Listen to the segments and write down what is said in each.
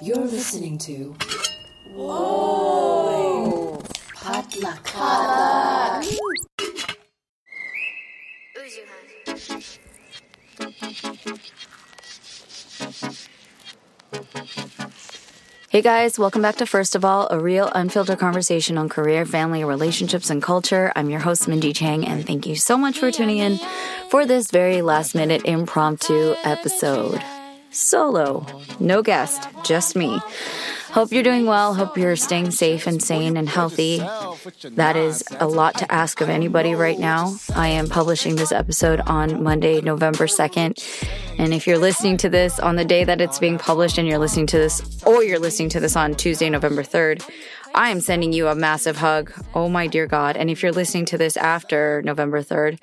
You're listening to. Whoa! Potluck. Hey guys, welcome back to First of All, a real unfiltered conversation on career, family, relationships, and culture. I'm your host, Minji Chang, and thank you so much for tuning in for this very last minute impromptu episode. Solo, no guest, just me. Hope you're doing well. Hope you're staying safe and sane and healthy. That is a lot to ask of anybody right now. I am publishing this episode on Monday, November 2nd. And if you're listening to this on the day that it's being published and you're listening to this, or you're listening to this on Tuesday, November 3rd, I am sending you a massive hug. Oh my dear God. And if you're listening to this after November 3rd,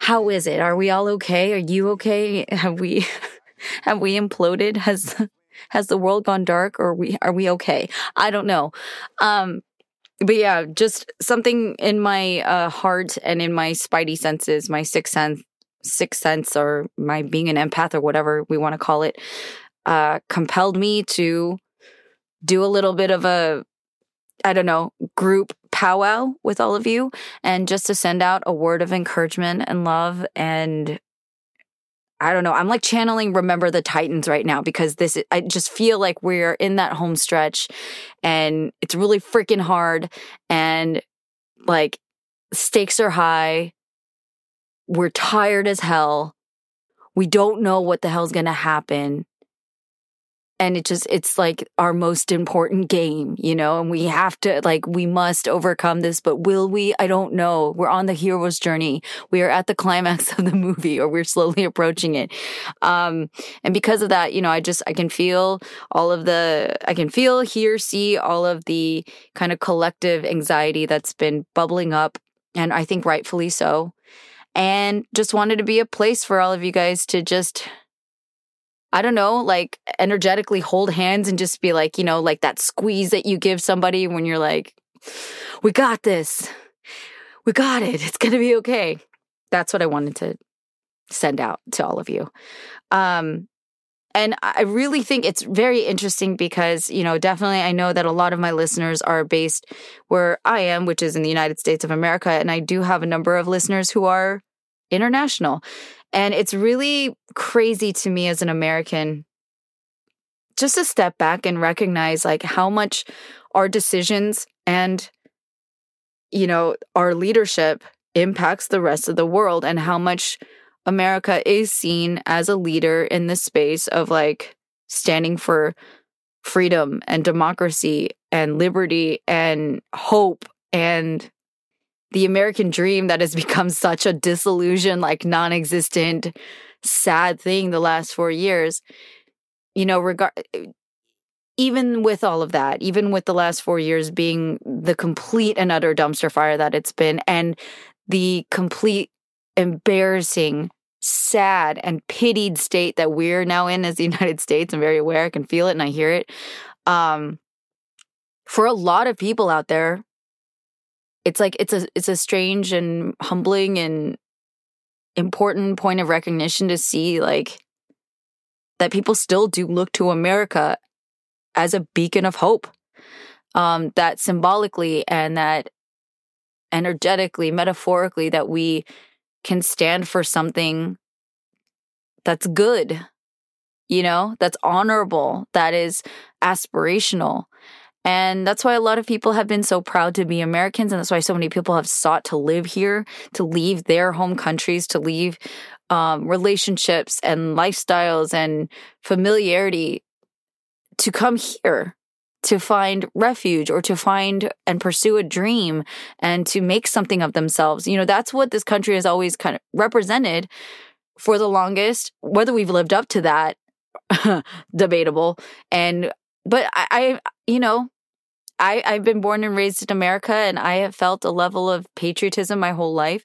how is it? Are we all okay? Are you okay? Have we, have we imploded? Has, has the world gone dark or are we are we okay? I don't know. Um but yeah, just something in my uh, heart and in my spidey senses, my sixth sense, sixth sense, or my being an empath or whatever we want to call it, uh, compelled me to do a little bit of a, I don't know, group powwow with all of you, and just to send out a word of encouragement and love and I don't know. I'm like channeling Remember the Titans right now because this, I just feel like we're in that home stretch and it's really freaking hard and like stakes are high. We're tired as hell. We don't know what the hell's going to happen and it just it's like our most important game you know? And we have to like we must overcome this but will we? I don't know. We're on the hero's journey. We are at the climax of the movie or we're slowly approaching it. Um and because of that you know i just i can feel all of the i can feel hear see all of the kind of collective anxiety that's been bubbling up and i think rightfully so. And just wanted to be a place for all of you guys to just I don't know, like energetically hold hands and just be like, you know, like that squeeze that you give somebody when you're like, we got this. We got it. It's going to be okay. That's what I wanted to send out to all of you. Um, and I really think it's very interesting because, you know, definitely I know that a lot of my listeners are based where I am, which is in the United States of America. And I do have a number of listeners who are international. And it's really crazy to me as an American just to step back and recognize like how much our decisions and you know our leadership impacts the rest of the world and how much America is seen as a leader in the space of like standing for freedom and democracy and liberty and hope and the American dream that has become such a disillusion, like non existent, sad thing the last four years. You know, regard even with all of that, even with the last four years being the complete and utter dumpster fire that it's been, and the complete embarrassing, sad, and pitied state that we're now in as the United States, I'm very aware, I can feel it and I hear it. Um, for a lot of people out there, it's like it's a it's a strange and humbling and important point of recognition to see like that people still do look to America as a beacon of hope. Um, that symbolically and that energetically, metaphorically, that we can stand for something that's good, you know, that's honorable, that is aspirational. And that's why a lot of people have been so proud to be Americans. And that's why so many people have sought to live here, to leave their home countries, to leave um, relationships and lifestyles and familiarity to come here to find refuge or to find and pursue a dream and to make something of themselves. You know, that's what this country has always kind of represented for the longest. Whether we've lived up to that, debatable. And but I, I, you know, I, I've been born and raised in America and I have felt a level of patriotism my whole life.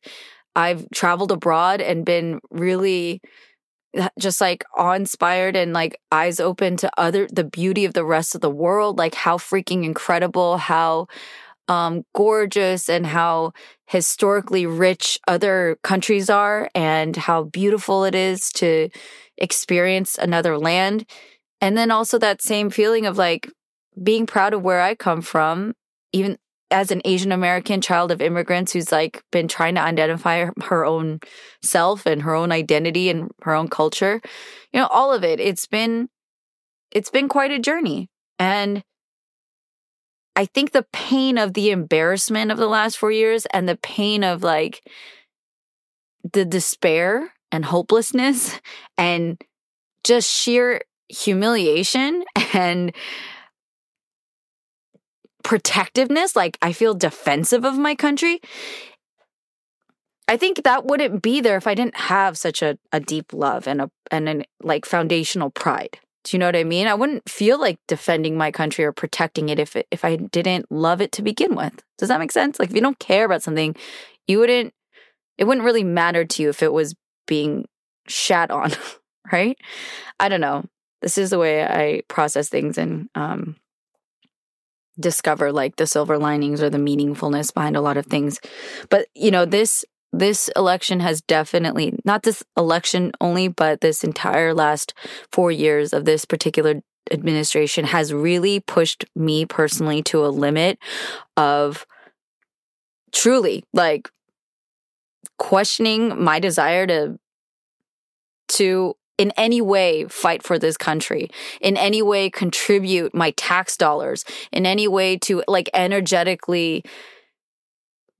I've traveled abroad and been really uh, just like awe inspired and like eyes open to other the beauty of the rest of the world like how freaking incredible how um gorgeous and how historically rich other countries are and how beautiful it is to experience another land and then also that same feeling of like being proud of where I come from, even as an Asian American child of immigrants who's like been trying to identify her, own self and her own identity and her own culture. You know, all of it. It's been it's been quite a journey. And I think the pain of the embarrassment of the last 4 years and the pain of like the despair and hopelessness and just sheer humiliation and protectiveness, like I feel defensive of my country. I think that wouldn't be there if I didn't have such a, a deep love and a and an like foundational pride. Do you know what I mean? I wouldn't feel like defending my country or protecting it if it, if I didn't love it to begin with. Does that make sense? Like if you don't care about something, you wouldn't it wouldn't really matter to you if it was being shat on, right? I don't know. This is the way I process things and um discover like the silver linings or the meaningfulness behind a lot of things. But you know, this this election has definitely not this election only, but this entire last 4 years of this particular administration has really pushed me personally to a limit of truly like questioning my desire to to in any way fight for this country, in any way contribute my tax dollars, in any way to like energetically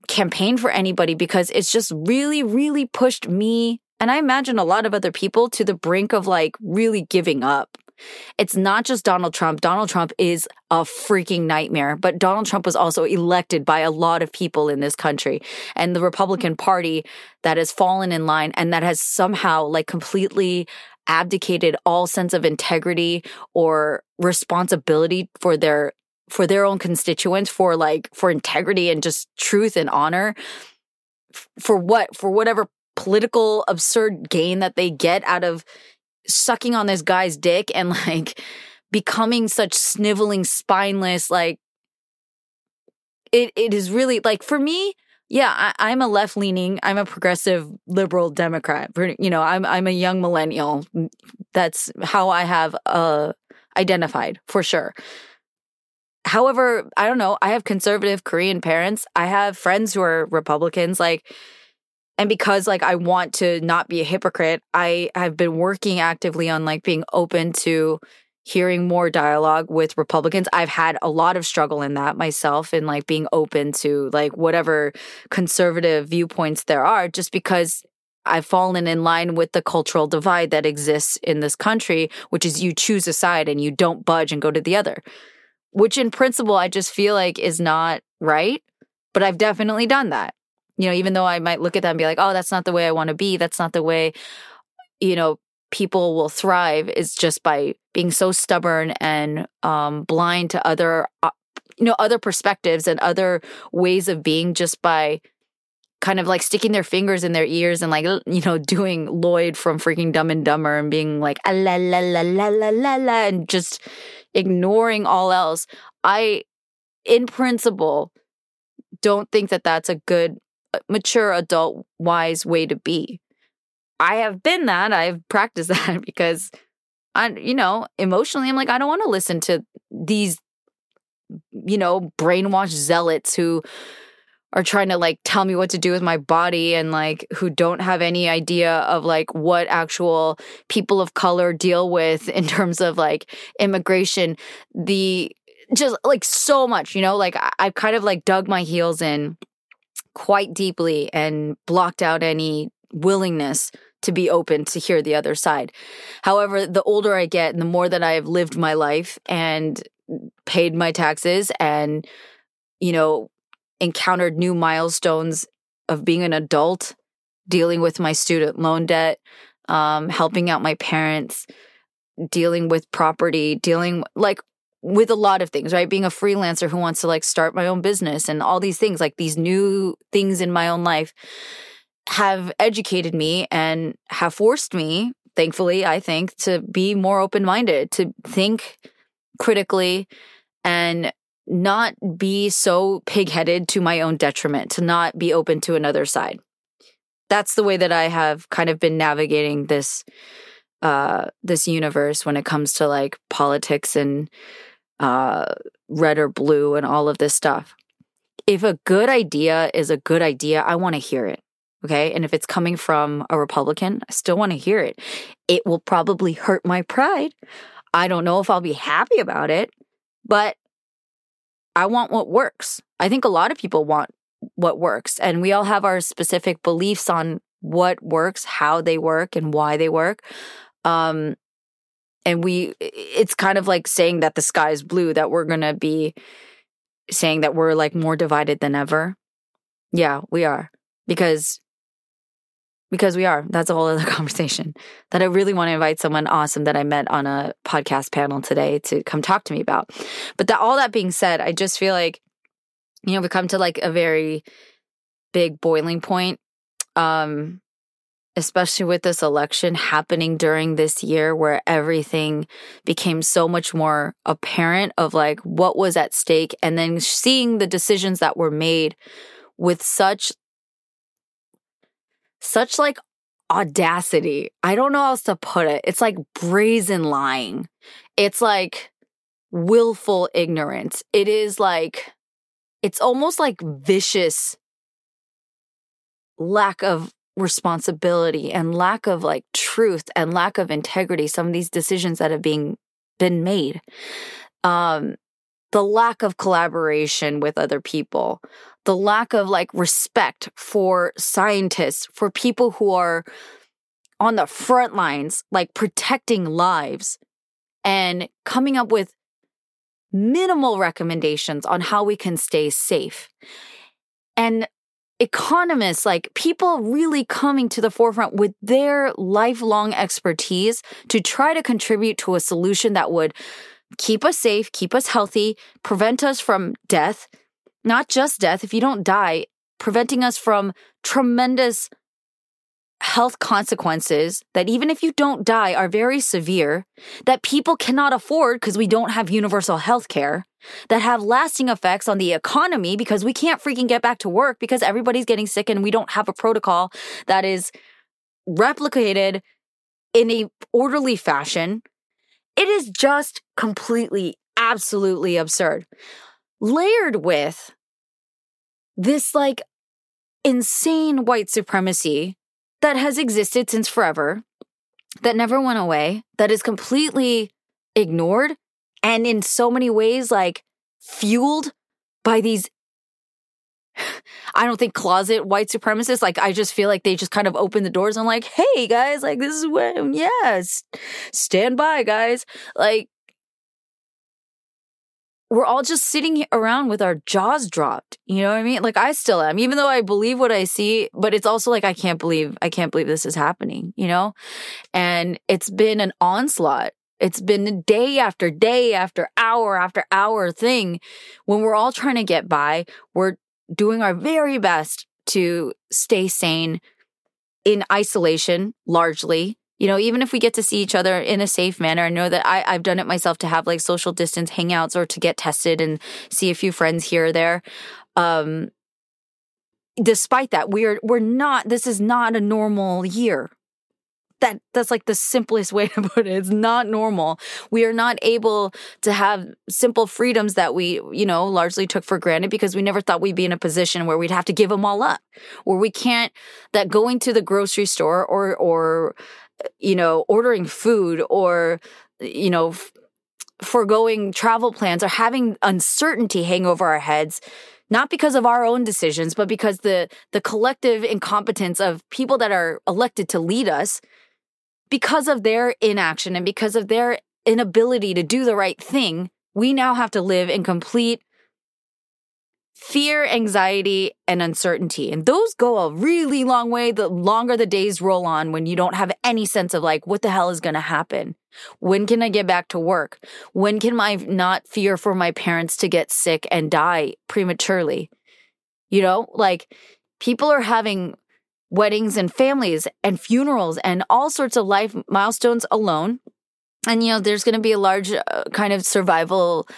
campaign for anybody because it's just really, really pushed me and I imagine a lot of other people to the brink of like really giving up. It's not just Donald Trump. Donald Trump is a freaking nightmare, but Donald Trump was also elected by a lot of people in this country. And the Republican Party that has fallen in line and that has somehow like completely abdicated all sense of integrity or responsibility for their for their own constituents for like for integrity and just truth and honor for what for whatever political absurd gain that they get out of sucking on this guy's dick and like becoming such sniveling, spineless, like it it is really like for me, yeah, I, am a left leaning, I'm a progressive liberal Democrat. You know, I'm I'm a young millennial. That's how I have uh identified for sure. However, I don't know, I have conservative Korean parents. I have friends who are Republicans. Like and because like I want to not be a hypocrite, I have been working actively on like being open to hearing more dialogue with Republicans. I've had a lot of struggle in that myself and like being open to like whatever conservative viewpoints there are just because I've fallen in line with the cultural divide that exists in this country, which is you choose a side and you don't budge and go to the other. Which in principle I just feel like is not right, but I've definitely done that you know, even though I might look at that and be like, oh, that's not the way I want to be. That's not the way, you know, people will thrive is just by being so stubborn and um, blind to other, uh, you know, other perspectives and other ways of being just by kind of like sticking their fingers in their ears and like, you know, doing Lloyd from freaking Dumb and Dumber and being like, ah, la, la, la, la, la, la, la, and just ignoring all else. I, in principle, don't think that that's a good mature adult wise way to be. I have been that. I've practiced that because I you know, emotionally I'm like I don't want to listen to these you know, brainwashed zealots who are trying to like tell me what to do with my body and like who don't have any idea of like what actual people of color deal with in terms of like immigration the just like so much you know like I, i've kind of like dug my heels in quite deeply and blocked out any willingness to be open to hear the other side. However, the older I get and the more that I have lived my life and paid my taxes and, you know, encountered new milestones of being an adult, dealing with my student loan debt, um, helping out my parents, dealing with property, dealing like with a lot of things, right? Being a freelancer who wants to like start my own business and all these things, like these new things in my own life have educated me and have forced me, thankfully, I think, to be more open minded, to think critically and not be so pig headed to my own detriment, to not be open to another side. That's the way that I have kind of been navigating this uh, this universe when it comes to like politics and uh, red or blue and all of this stuff. If a good idea is a good idea, I want to hear it. Okay. And if it's coming from a Republican, I still want to hear it. It will probably hurt my pride. I don't know if I'll be happy about it, but I want what works. I think a lot of people want what works, and we all have our specific beliefs on what works, how they work, and why they work. Um, and we, it's kind of like saying that the sky is blue, that we're going to be saying that we're like more divided than ever. Yeah, we are. Because because we are. That's a whole other conversation that I really want to invite someone awesome that I met on a podcast panel today to come talk to me about. But that all that being said, I just feel like, you know, we come to like a very big boiling point. Um, especially with this election happening during this year where everything became so much more apparent of like what was at stake and then seeing the decisions that were made with such such like audacity. I don't know how else to put it. It's like brazen lying. It's like willful ignorance. It is like, it's almost like vicious lack of responsibility and lack of like truth and lack of integrity. Some of these decisions that have been been made. Um, the lack of collaboration with other people, the lack of like respect for scientists, for people who are on the front lines, like protecting lives and coming up with minimal recommendations on how we can stay safe. And economists, like people really coming to the forefront with their lifelong expertise to try to contribute to a solution that would keep us safe, keep us healthy, prevent us from death, not just death, if you don't die, preventing us from tremendous health consequences that even if you don't die are very severe, that people cannot afford because we don't have universal health care, that have lasting effects on the economy because we can't freaking get back to work because everybody's getting sick and we don't have a protocol that is replicated in a orderly fashion it is just completely, absolutely absurd. Layered with this like insane white supremacy that has existed since forever, that never went away, that is completely ignored and in so many ways like fueled by these I don't think closet white supremacists, like, I just feel like they just kind of open the doors and, like, hey, guys, like, this is when, yes, stand by, guys. Like, we're all just sitting around with our jaws dropped. You know what I mean? Like, I still am, even though I believe what I see, but it's also like, I can't believe, I can't believe this is happening, you know? And it's been an onslaught. It's been day after day after hour after hour thing when we're all trying to get by. We're doing our very best to stay sane in isolation largely. You know, even if we get to see each other in a safe manner, I know that I, I've done it myself to have like social distance hangouts or to get tested and see a few friends here or there. Um, despite that, we're we're not. This is not a normal year that that's like the simplest way to put it. It's not normal. We are not able to have simple freedoms that we, you know, largely took for granted because we never thought we'd be in a position where we'd have to give them all up. Where we can't that going to the grocery store or or you know, ordering food or you know, foregoing travel plans or having uncertainty hang over our heads not because of our own decisions but because the the collective incompetence of people that are elected to lead us because of their inaction and because of their inability to do the right thing, we now have to live in complete fear, anxiety, and uncertainty. And those go a really long way the longer the days roll on when you don't have any sense of like, what the hell is going to happen? When can I get back to work? When can I not fear for my parents to get sick and die prematurely? You know, like people are having weddings and families and funerals and all sorts of life milestones alone. And, you know, there's going to be a large uh, kind of survival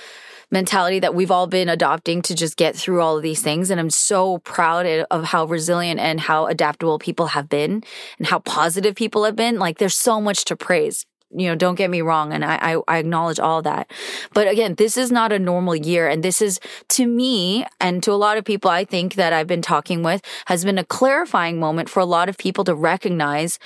mentality that we've all been adopting to just get through all of these things. And I'm so proud of how resilient and how adaptable people have been and how positive people have been. Like there's so much to praise you know, don't get me wrong. And I, I, I, acknowledge all that. But again, this is not a normal year. And this is to me and to a lot of people I think that I've been talking with has been a clarifying moment for a lot of people to recognize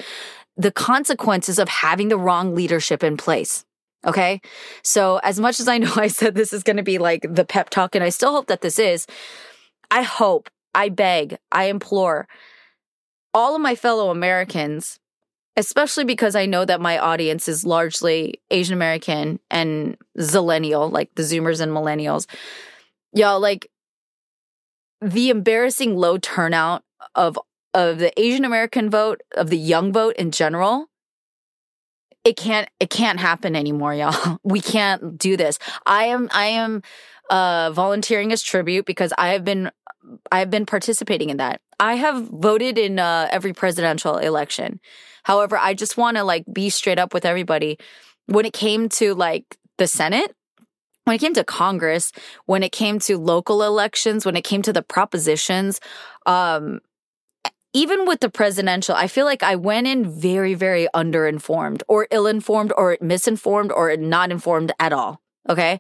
the consequences of having the wrong leadership in place. Okay. So as much as I know I said this is going to be like the pep talk, and I still hope that this is, I hope, I beg, I implore all of my fellow Americans especially because I know that my audience is largely Asian American and Zillennial, like the Zoomers and Millennials. Y'all, like the embarrassing low turnout of of the Asian American vote, of the young vote in general, it can't it can't happen anymore, y'all. We can't do this. I am I am uh volunteering as tribute because I have been I have been participating in that. I have voted in uh, every presidential election. However, I just want to like be straight up with everybody. When it came to like the Senate, when it came to Congress, when it came to local elections, when it came to the propositions, um, even with the presidential, I feel like I went in very, very underinformed or ill informed or misinformed or not informed at all. Okay.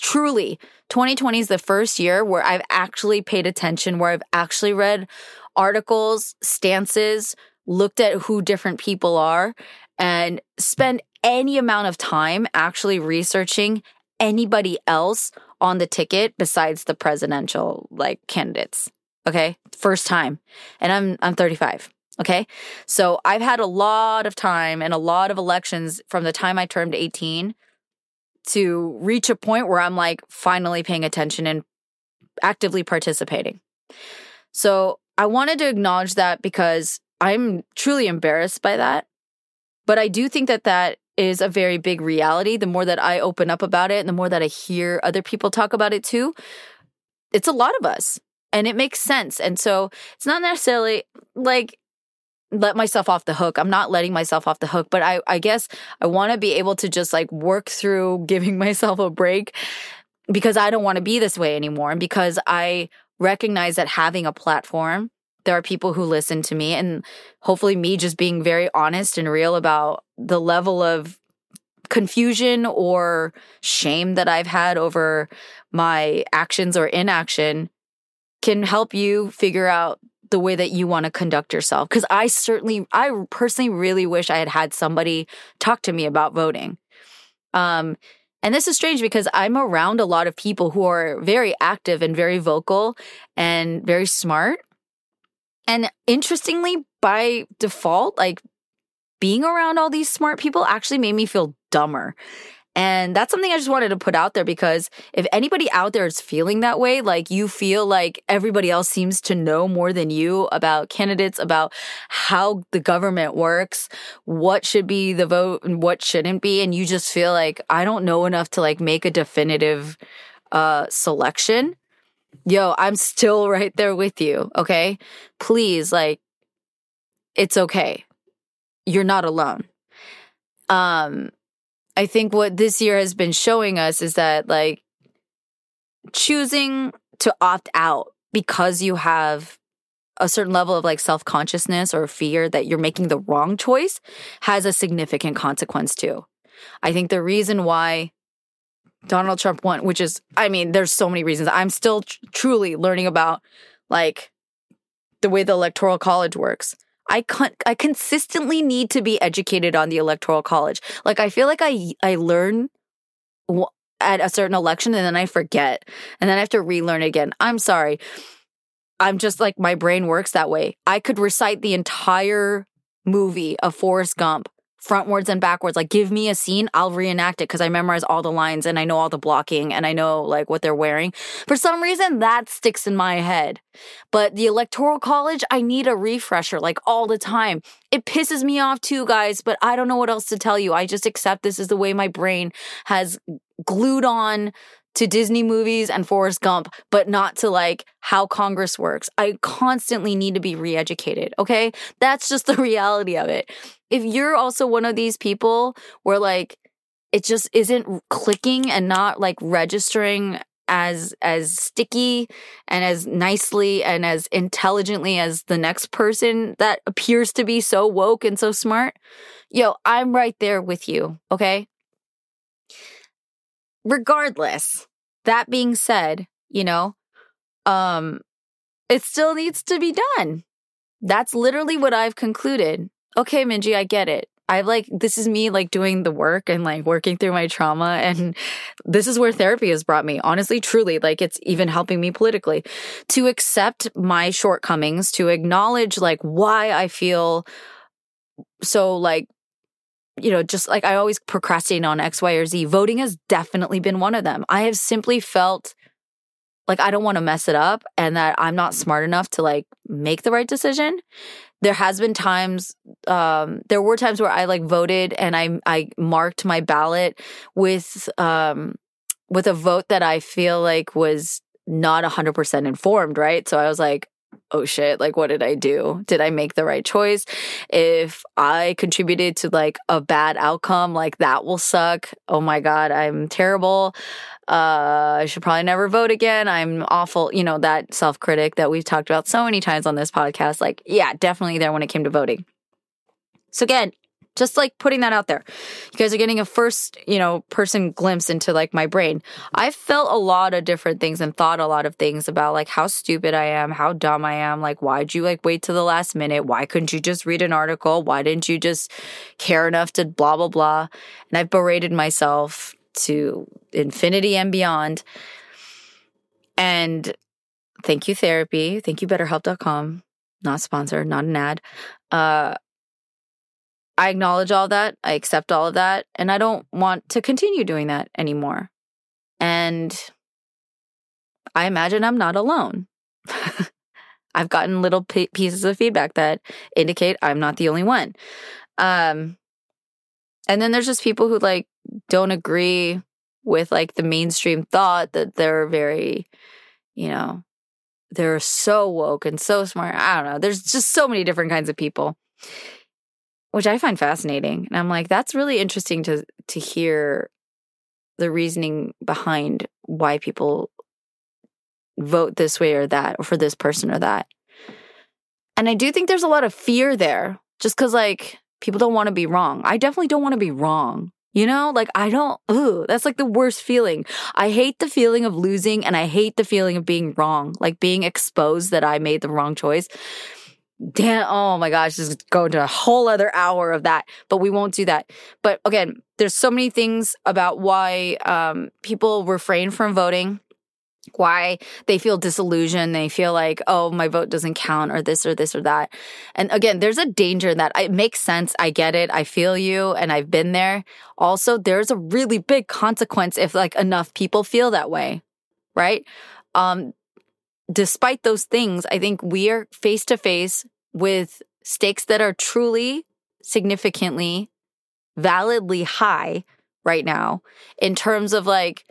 Truly, 2020 is the first year where I've actually paid attention, where I've actually read articles, stances, looked at who different people are, and spend any amount of time actually researching anybody else on the ticket besides the presidential like candidates. Okay? First time. And I'm I'm 35. Okay? So I've had a lot of time and a lot of elections from the time I turned 18 to reach a point where I'm like finally paying attention and actively participating. So I wanted to acknowledge that because I'm truly embarrassed by that. But I do think that that is a very big reality. The more that I open up about it and the more that I hear other people talk about it too, it's a lot of us and it makes sense. And so it's not necessarily like let myself off the hook. I'm not letting myself off the hook, but I, I guess I want to be able to just like work through giving myself a break because I don't want to be this way anymore. And because I recognize that having a platform there are people who listen to me and hopefully me just being very honest and real about the level of confusion or shame that I've had over my actions or inaction can help you figure out the way that you want to conduct yourself because I certainly I personally really wish I had had somebody talk to me about voting. Um and this is strange because I'm around a lot of people who are very active and very vocal and very smart and interestingly, by default, like being around all these smart people actually made me feel dumber. And that's something I just wanted to put out there because if anybody out there is feeling that way, like you feel like everybody else seems to know more than you about candidates, about how the government works, what should be the vote and what shouldn't be. And you just feel like I don't know enough to like make a definitive uh, selection yo, I'm still right there with you. Okay. Please, like, it's okay. You're not alone. Um, I think what this year has been showing us is that, like, choosing to opt out because you have a certain level of like self consciousness or fear that you're making the wrong choice has a significant consequence too. I think the reason why Donald Trump won, which is, I mean, there's so many reasons. I'm still tr- truly learning about like the way the electoral college works. I con- I consistently need to be educated on the electoral college. Like I feel like I I learn at a certain election and then I forget and then I have to relearn again. I'm sorry. I'm just like my brain works that way. I could recite the entire movie of Forrest Gump frontwards and backwards. Like, give me a scene, I'll reenact it because I memorize all the lines and I know all the blocking and I know like what they're wearing. For some reason, that sticks in my head. But the Electoral College, I need a refresher like all the time. It pisses me off too, guys, but I don't know what else to tell you. I just accept this is the way my brain has glued on to Disney movies and Forrest Gump, but not to like how Congress works. I constantly need to be re educated. Okay. That's just the reality of it. If you're also one of these people where like it just isn't clicking and not like registering as as sticky and as nicely and as intelligently as the next person that appears to be so woke and so smart yo i'm right there with you okay? Regardless that being said you know um it still needs to be done. That's literally what i've concluded okay minji i get it I've like, this is me like doing the work and like working through my trauma. And this is where therapy has brought me, honestly, truly. Like, it's even helping me politically to accept my shortcomings, to acknowledge like why I feel so like, you know, just like I always procrastinate on X, Y, or Z. Voting has definitely been one of them. I have simply felt like I don't want to mess it up and that I'm not smart enough to like make the right decision there has been times um, there were times where I like voted and I I marked my ballot with um, with a vote that I feel like was not 100% informed, right? So I was like, oh shit, like what did I do? Did I make the right choice? If I contributed to like a bad outcome, like that will suck. Oh my God, I'm terrible. Uh, I should probably never vote again. I'm awful. You know, that self critic that we've talked about so many times on this podcast. Like, yeah, definitely there when it came to voting. So again, just like putting that out there. You guys are getting a first, you know, person glimpse into like my brain. I've felt a lot of different things and thought a lot of things about like how stupid I am, how dumb I am. Like, why'd you like wait to the last minute? Why couldn't you just read an article? Why didn't you just care enough to blah, blah, blah? And I've berated myself to infinity and beyond. And thank you, therapy. Thank you, betterhelp.com. Not sponsored, not an ad. Uh, I acknowledge all that. I accept all of that. And I don't want to continue doing that anymore. And I imagine I'm not alone. I've gotten little p- pieces of feedback that indicate I'm not the only one. Um, and then there's just people who like don't agree with like the mainstream thought that they're very, you know, they're so woke and so smart. I don't know. There's just so many different kinds of people which I find fascinating. And I'm like, that's really interesting to to hear the reasoning behind why people vote this way or that, or for this person or that. And I do think there's a lot of fear there, just because like people don't want to be wrong. I definitely don't want to be wrong. You know, like I don't, ooh, that's like the worst feeling. I hate the feeling of losing and I hate the feeling of being wrong, like being exposed that I made the wrong choice. Damn oh my gosh this is going to a whole other hour of that but we won't do that. But again there's so many things about why um, people refrain from voting why they feel disillusioned. They feel like oh my vote doesn't count or this or this or that. And again there's a danger in that. It makes sense. I get it. I feel you and i've been there. Also there's a really big consequence if like enough people feel that way right? Um despite those things, I think we are face to face with stakes that are truly significantly, validly high right now in terms of like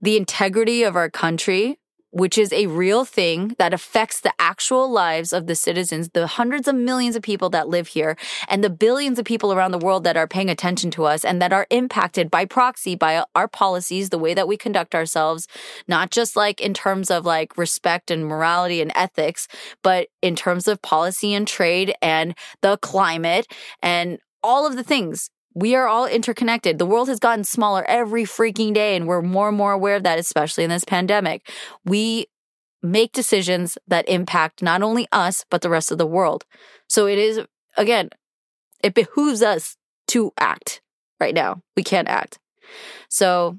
the integrity of our country, which is a real thing that affects the actual lives of the citizens, the hundreds of millions of people that live here, and the billions of people around the world that are paying attention to us and that are impacted by proxy by our policies, the way that we conduct ourselves, not just like in terms of like respect and morality and ethics, but in terms of policy and trade and the climate and all of the things we are all interconnected. The world has gotten smaller every freaking day, and we're more and more aware of that, especially in this pandemic. We make decisions that impact not only us, but the rest of the world. So it is, again, it behooves us to act right now. We can't act. So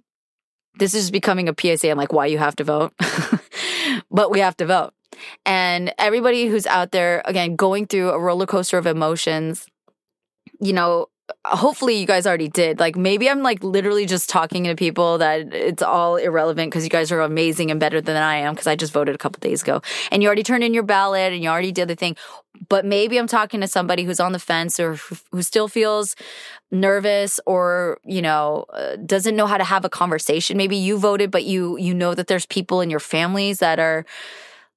this is becoming a PSA on like why you have to vote, but we have to vote. And everybody who's out there, again, going through a roller coaster of emotions, you know, hopefully you guys already did. Like maybe I'm like literally just talking to people that it's all irrelevant because you guys are amazing and better than I am because I just voted a couple days ago and you already turned in your ballot and you already did the thing. But maybe I'm talking to somebody who's on the fence or who still feels nervous or you know uh, doesn't know how to have a conversation. Maybe you voted but you you know that there's people in your families that are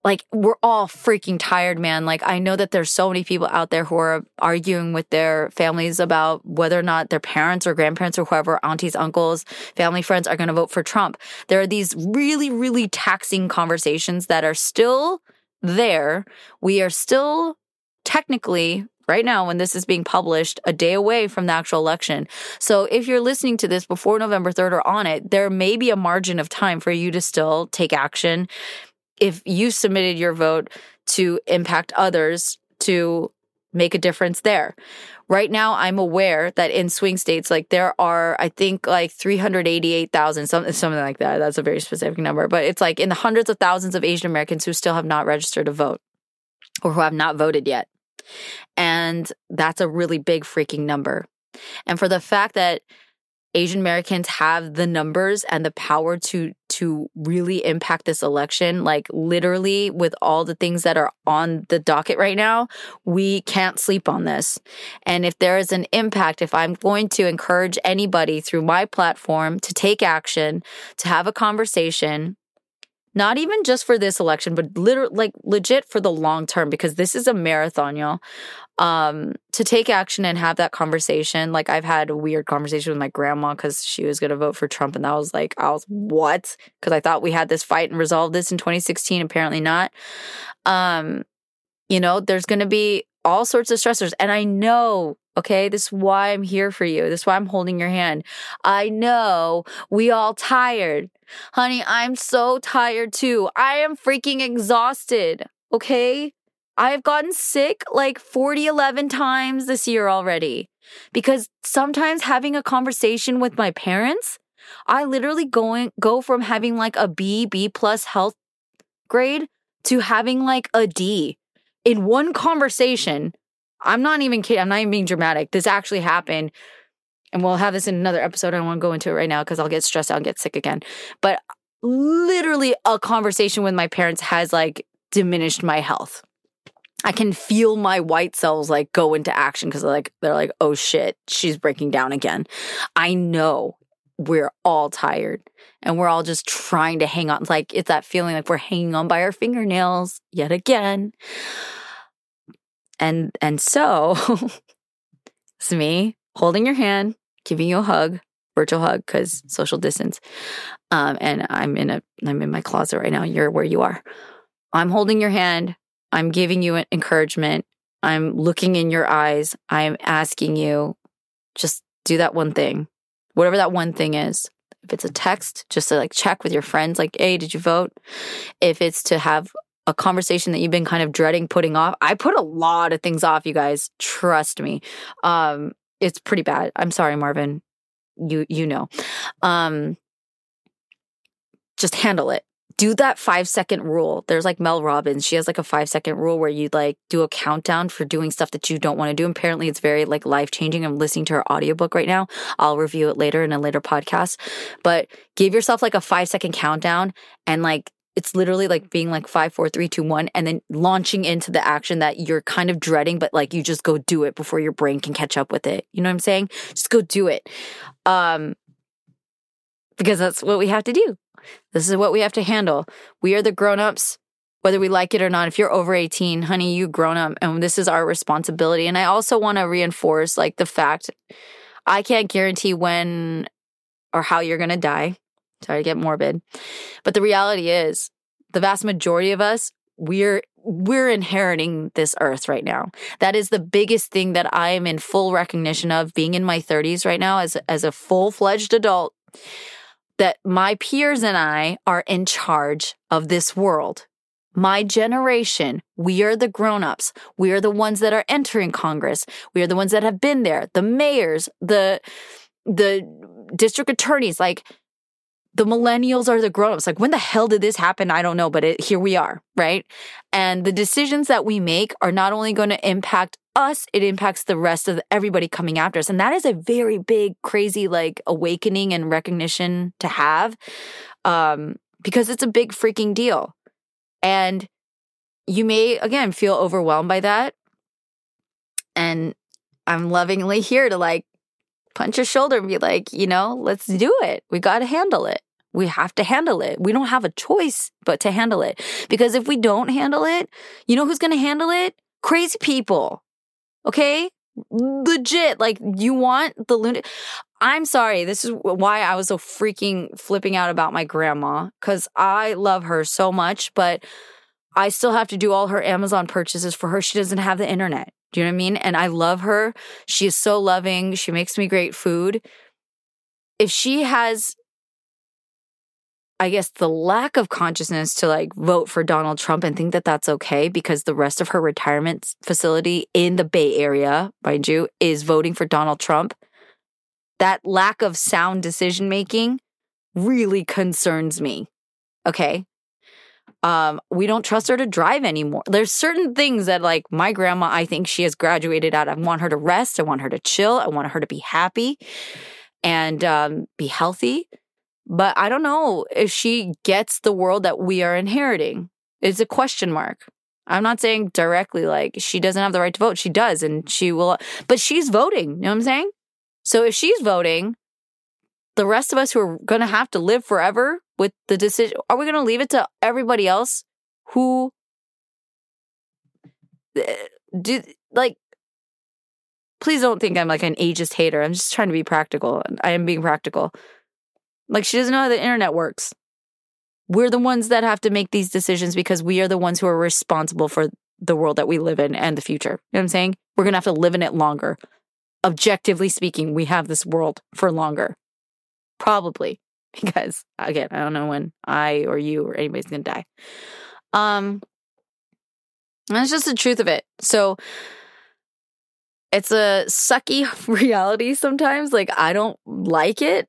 like we're all freaking tired, man. Like I know that there's so many people out there who are arguing with their families about whether or not their parents or grandparents or whoever, aunties, uncles, family friends are going to vote for Trump. There are these really, really taxing conversations that are still there. We are still technically right now when this is being published a day away from the actual election. So if you're listening to this before November 3rd or on it, there may be a margin of time for you to still take action if you submitted your vote to impact others to make a difference there. Right now, I'm aware that in swing states, like there are, I think, like 388,000, something, something like that. That's a very specific number, but it's like in the hundreds of thousands of Asian Americans who still have not registered to vote or who have not voted yet. And that's a really big freaking number. And for the fact that Asian Americans have the numbers and the power to to really impact this election like literally with all the things that are on the docket right now we can't sleep on this and if there is an impact if I'm going to encourage anybody through my platform to take action to have a conversation not even just for this election, but literally, like legit for the long term, because this is a marathon, y'all. Um, to take action and have that conversation. Like I've had a weird conversation with my grandma because she was going to vote for Trump, and that was like, I was what? Because I thought we had this fight and resolved this in 2016. Apparently not. Um, you know, there's going to be all sorts of stressors, and I know Okay. This is why I'm here for you. This is why I'm holding your hand. I know we all tired. Honey, I'm so tired too. I am freaking exhausted. Okay. I've gotten sick like 40, 11 times this year already because sometimes having a conversation with my parents, I literally going, go from having like a B, B plus health grade to having like a D in one conversation I'm not even kidding. I'm not even being dramatic. This actually happened. And we'll have this in another episode. I don't want to go into it right now because I'll get stressed out and get sick again. But literally, a conversation with my parents has like diminished my health. I can feel my white cells like go into action because like, they're like, oh shit, she's breaking down again. I know we're all tired and we're all just trying to hang on. Like it's that feeling like we're hanging on by our fingernails yet again. And and so it's me holding your hand, giving you a hug, virtual hug because social distance. Um, and I'm in a I'm in my closet right now. You're where you are. I'm holding your hand. I'm giving you an encouragement. I'm looking in your eyes. I'm asking you just do that one thing. Whatever that one thing is. If it's a text, just to like check with your friends, like, hey, did you vote? If it's to have a conversation that you've been kind of dreading putting off. I put a lot of things off, you guys. Trust me. Um, it's pretty bad. I'm sorry, Marvin. You you know. Um, just handle it. Do that five second rule. There's like Mel Robbins. She has like a five second rule where you like do a countdown for doing stuff that you don't want to do. Apparently, it's very like life changing. I'm listening to her audiobook right now. I'll review it later in a later podcast. But give yourself like a five second countdown and like it's literally like being like five, four, three, two, one, and then launching into the action that you're kind of dreading, but like you just go do it before your brain can catch up with it. You know what I'm saying? Just go do it. Um, because that's what we have to do. This is what we have to handle. We are the grown-ups, whether we like it or not. If you're over 18, honey, you grown up and this is our responsibility. And I also want to reinforce like the fact I can't guarantee when or how you're going to die. Sorry to get morbid. But the reality is, the vast majority of us, we're we're inheriting this earth right now. That is the biggest thing that I am in full recognition of being in my 30s right now as as a full-fledged adult that my peers and I are in charge of this world. My generation, we are the grown-ups. We are the ones that are entering Congress. We are the ones that have been there. The mayors, the the district attorneys like the millennials are the grown-ups. Like when the hell did this happen? I don't know, but it, here we are, right? And the decisions that we make are not only going to impact us, it impacts the rest of everybody coming after us. And that is a very big, crazy, like awakening and recognition to have. Um, because it's a big freaking deal. And you may, again, feel overwhelmed by that. And I'm lovingly here to like punch your shoulder and be like, you know, let's do it. We got to handle it. We have to handle it. We don't have a choice but to handle it. Because if we don't handle it, you know who's going to handle it? Crazy people. Okay? Legit. Like you want the lunatic. I'm sorry. This is why I was so freaking flipping out about my grandma because I love her so much, but I still have to do all her Amazon purchases for her. She doesn't have the internet. Do you know what I mean? And I love her. She is so loving. She makes me great food. If she has I guess the lack of consciousness to like vote for Donald Trump and think that that's okay because the rest of her retirement facility in the Bay Area, mind you, is voting for Donald Trump. That lack of sound decision making really concerns me. Okay. Um, we don't trust her to drive anymore. There's certain things that like my grandma, I think she has graduated out. Of. I want her to rest. I want her to chill. I want her to be happy and um, be healthy. But I don't know if she gets the world that we are inheriting. It's a question mark. I'm not saying directly like she doesn't have the right to vote. She does, and she will, but she's voting. You know what I'm saying? So if she's voting, the rest of us who are going to have to live forever with the decision, are we going to leave it to everybody else who eh, do like please don't think I'm like an ageist hater. I'm just trying to be practical. I am being practical. Like she doesn't know how the internet works. We're the ones that have to make these decisions because we are the ones who are responsible for the world that we live in and the future. You know what I'm saying? We're going to have to live in it longer. Objectively speaking, we have this world for longer. Probably because again, I don't know when I or you or anybody's going to die. Um that's just the truth of it. So it's a sucky reality sometimes. Like I don't like it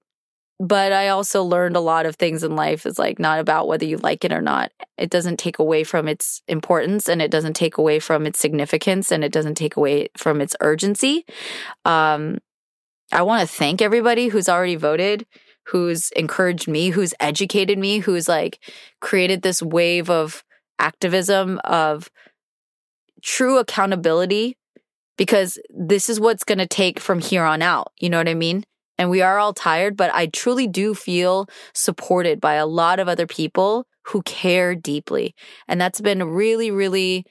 but I also learned a lot of things in life. It's like not about whether you like it or not. It doesn't take away from its importance and it doesn't take away from its significance and it doesn't take away from its urgency. Um, I want to thank everybody who's already voted, who's encouraged me, who's educated me, who's like created this wave of activism, of true accountability, because this is what's going to take from here on out. You know what I mean? and we are all tired, but I truly do feel supported by a lot of other people who care deeply. And that's been really, really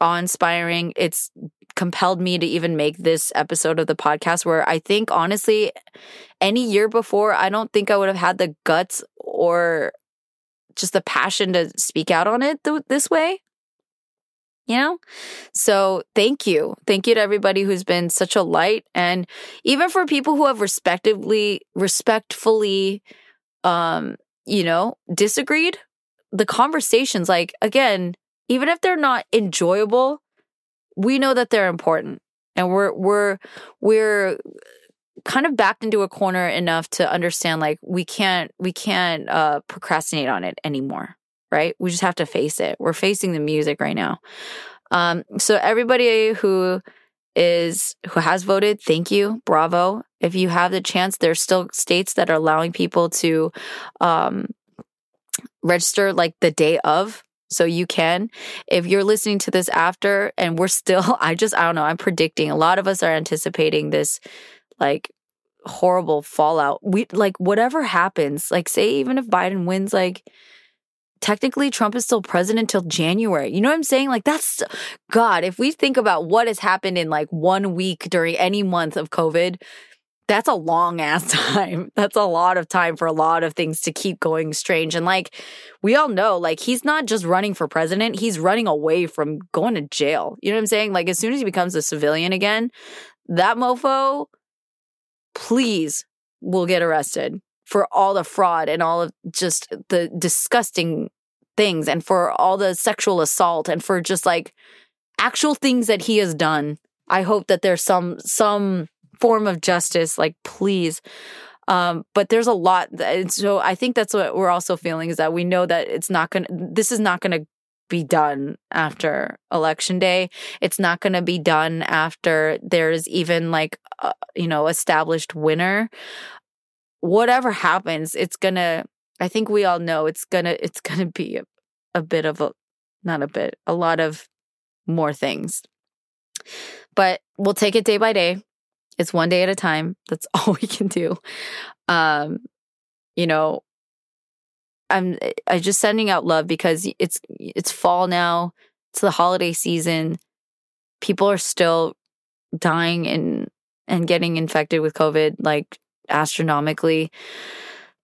awe inspiring. It's compelled me to even make this episode of the podcast where I think, honestly, any year before, I don't think I would have had the guts or just the passion to speak out on it th- this way you know? So thank you. Thank you to everybody who's been such a light and even for people who have respectively respectfully um, you know, disagreed, the conversations like again, even if they're not enjoyable, we know that they're important. And we're we're we're kind of backed into a corner enough to understand like we can't we can't uh procrastinate on it anymore right? We just have to face it. We're facing the music right now. Um, so everybody who is who has voted, thank you, bravo. If you have the chance, there's still states that are allowing people to um, register like the day of. So you can. If you're listening to this after and we're still, I just, I don't know, I'm predicting a lot of us are anticipating this like horrible fallout. We like whatever happens, like say even if Biden wins like technically Trump is still president until January. You know what I'm saying? Like that's God, if we think about what has happened in like one week during any month of COVID, that's a long ass time. That's a lot of time for a lot of things to keep going strange. And like we all know, like he's not just running for president, he's running away from going to jail. You know what I'm saying? Like as soon as he becomes a civilian again, that mofo, please will get arrested for all the fraud and all of just the disgusting things and for all the sexual assault and for just like actual things that he has done. I hope that there's some some form of justice like please um, but there's a lot that, so i think that's what we're also feeling is that we know that it's not gonna this is not gonna be done after election day it's not gonna be done after there's even like a, you know established winner whatever happens, it's gonna, I think we all know it's gonna, it's gonna be a, a bit of a, not a bit, a lot of more things. But we'll take it day by day. It's one day at a time. That's all we can do. Um, you know, I'm I just sending out love because it's it's fall now. It's the holiday season. People are still dying and and getting infected with COVID like astronomically.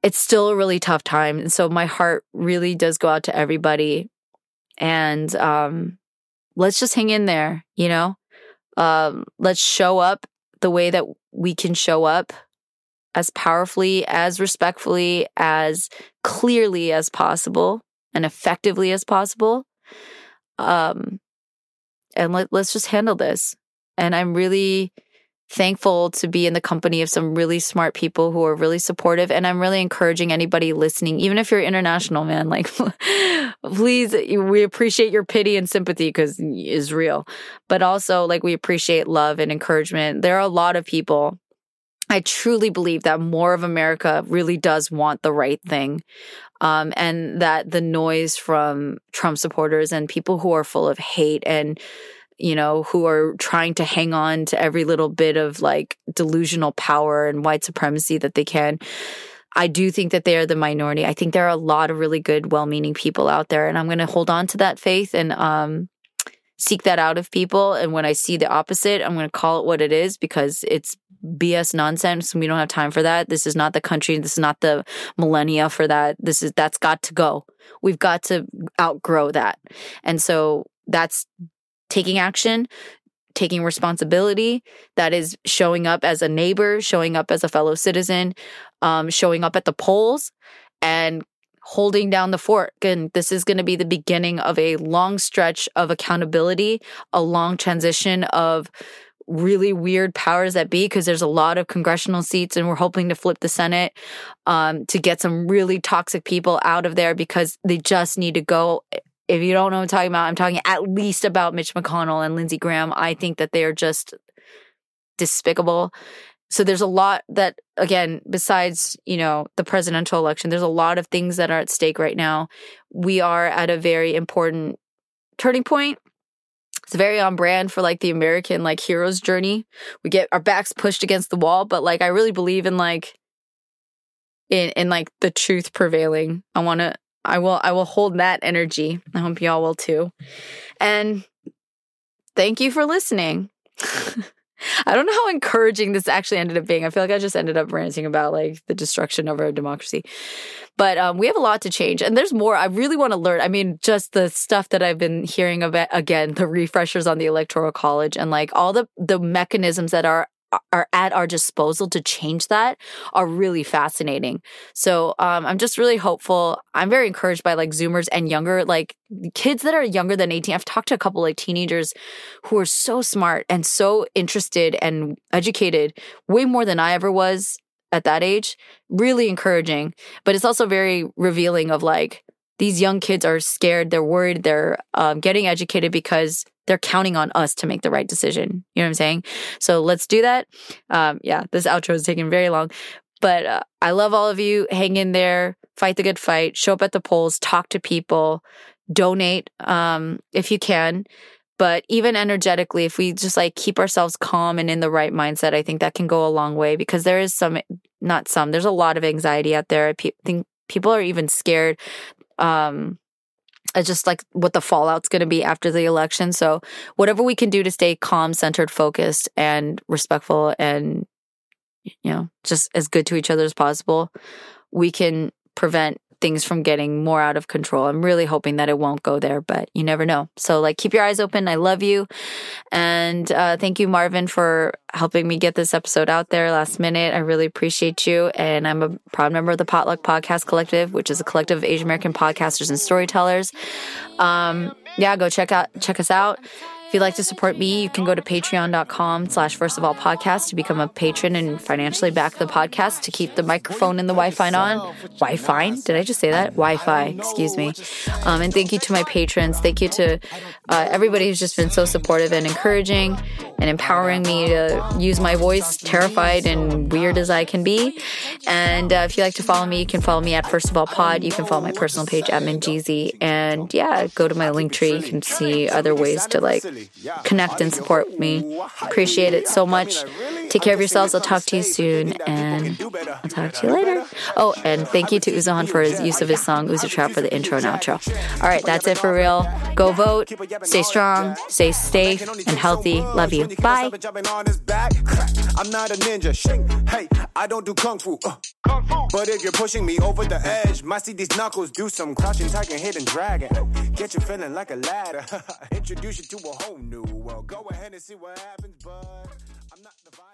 It's still a really tough time. And so my heart really does go out to everybody. And um let's just hang in there, you know? Um let's show up the way that we can show up as powerfully, as respectfully, as clearly as possible and effectively as possible. Um, and let, let's just handle this. And I'm really thankful to be in the company of some really smart people who are really supportive. And I'm really encouraging anybody listening, even if you're international, man, like, please, we appreciate your pity and sympathy because is real. But also, like, we appreciate love and encouragement. There are a lot of people I truly believe that more of America really does want the right thing. Um, and that the noise from Trump supporters and people who are full of hate and, you know, who are trying to hang on to every little bit of like delusional power and white supremacy that they can. I do think that they are the minority. I think there are a lot of really good, well meaning people out there. And I'm going to hold on to that faith and, um, seek that out of people. And when I see the opposite, I'm going to call it what it is because it's BS nonsense. We don't have time for that. This is not the country. This is not the millennia for that. This is, that's got to go. We've got to outgrow that. And so that's taking action, taking responsibility. That is showing up as a neighbor, showing up as a fellow citizen, um, showing up at the polls and holding down the fort. And this is going to be the beginning of a long stretch of accountability, a long transition of really weird powers that be because there's a lot of congressional seats and we're hoping to flip the Senate um, to get some really toxic people out of there because they just need to go. If you don't know what I'm talking about, I'm talking at least about Mitch McConnell and Lindsey Graham. I think that they are just despicable. So there's a lot that, again, besides, you know, the presidential election, there's a lot of things that are at stake right now. We are at a very important turning point it's very on brand for like the American like hero's journey. We get our backs pushed against the wall, but like I really believe in like in in like the truth prevailing. I want to I will I will hold that energy. I hope y'all will too. And thank you for listening. I don't know how encouraging this actually ended up being. I feel like I just ended up ranting about like the destruction of our democracy. But um, we have a lot to change, and there's more. I really want to learn. I mean, just the stuff that I've been hearing about again, the refreshers on the electoral college, and like all the the mechanisms that are are at our disposal to change that are really fascinating. So um, I'm just really hopeful. I'm very encouraged by like Zoomers and younger, like kids that are younger than 18. I've talked to a couple like teenagers who are so smart and so interested and educated, way more than I ever was at that age. Really encouraging, but it's also very revealing of like these young kids are scared, they're worried, they're um, getting educated because they're counting on us to make the right decision. You know what I'm saying? So let's do that. Um, yeah, this outro is taking very long, but uh, I love all of you. Hang in there, fight the good fight, show up at the polls, talk to people, donate um, if you can. But even energetically, if we just like keep ourselves calm and in the right mindset, I think that can go a long way because there is some, not some, there's a lot of anxiety out there. I pe- think people are even scared um just like what the fallout's going to be after the election. So whatever we can do to stay calm, centered, focused, and respectful, and you know, just as good to each other as possible, we can prevent things from getting more out of control. I'm really hoping that it won't go there, but you never know. So, like, keep your eyes open. I love you. And uh, thank you, Marvin, for helping me get this episode out there last minute. I really appreciate you. And I'm a proud member of the Potluck Podcast Collective, which is a collective of Asian American podcasters and storytellers. Um, yeah, go check out check us out. If you'd like to support me, you can go to patreon.com slash first of all podcast to become a patron and financially back the podcast to keep the microphone and the Wi-Fi on. Wi-Fi? Did I just say that? Wi-Fi, excuse me. Um, and thank you to my patrons. Thank you to uh, everybody who's just been so supportive and encouraging and empowering me to use my voice, terrified and weird as I can be. And uh, if you like to follow me, you can follow me at First of All Pod. You can follow my personal page at Minjeezy. And yeah, go to my link tree. You can see other ways to like connect and support me. Appreciate it so much. Take care of yourselves. I'll talk to you soon, and I'll talk to you later. Oh, and thank you to Uzohan for his use of his song Uzo Trap for the intro and outro. All right, that's it for real. Go vote. Stay strong. Stay safe and healthy. Love you. Bye. I'm not a ninja. Hey, I don't do kung fu. Uh. But if you're pushing me over the edge, might see these knuckles do some crouching tiger, hidden dragon. Get you feeling like a ladder. Introduce you to a whole new world. Go ahead and see what happens, but I'm not the type.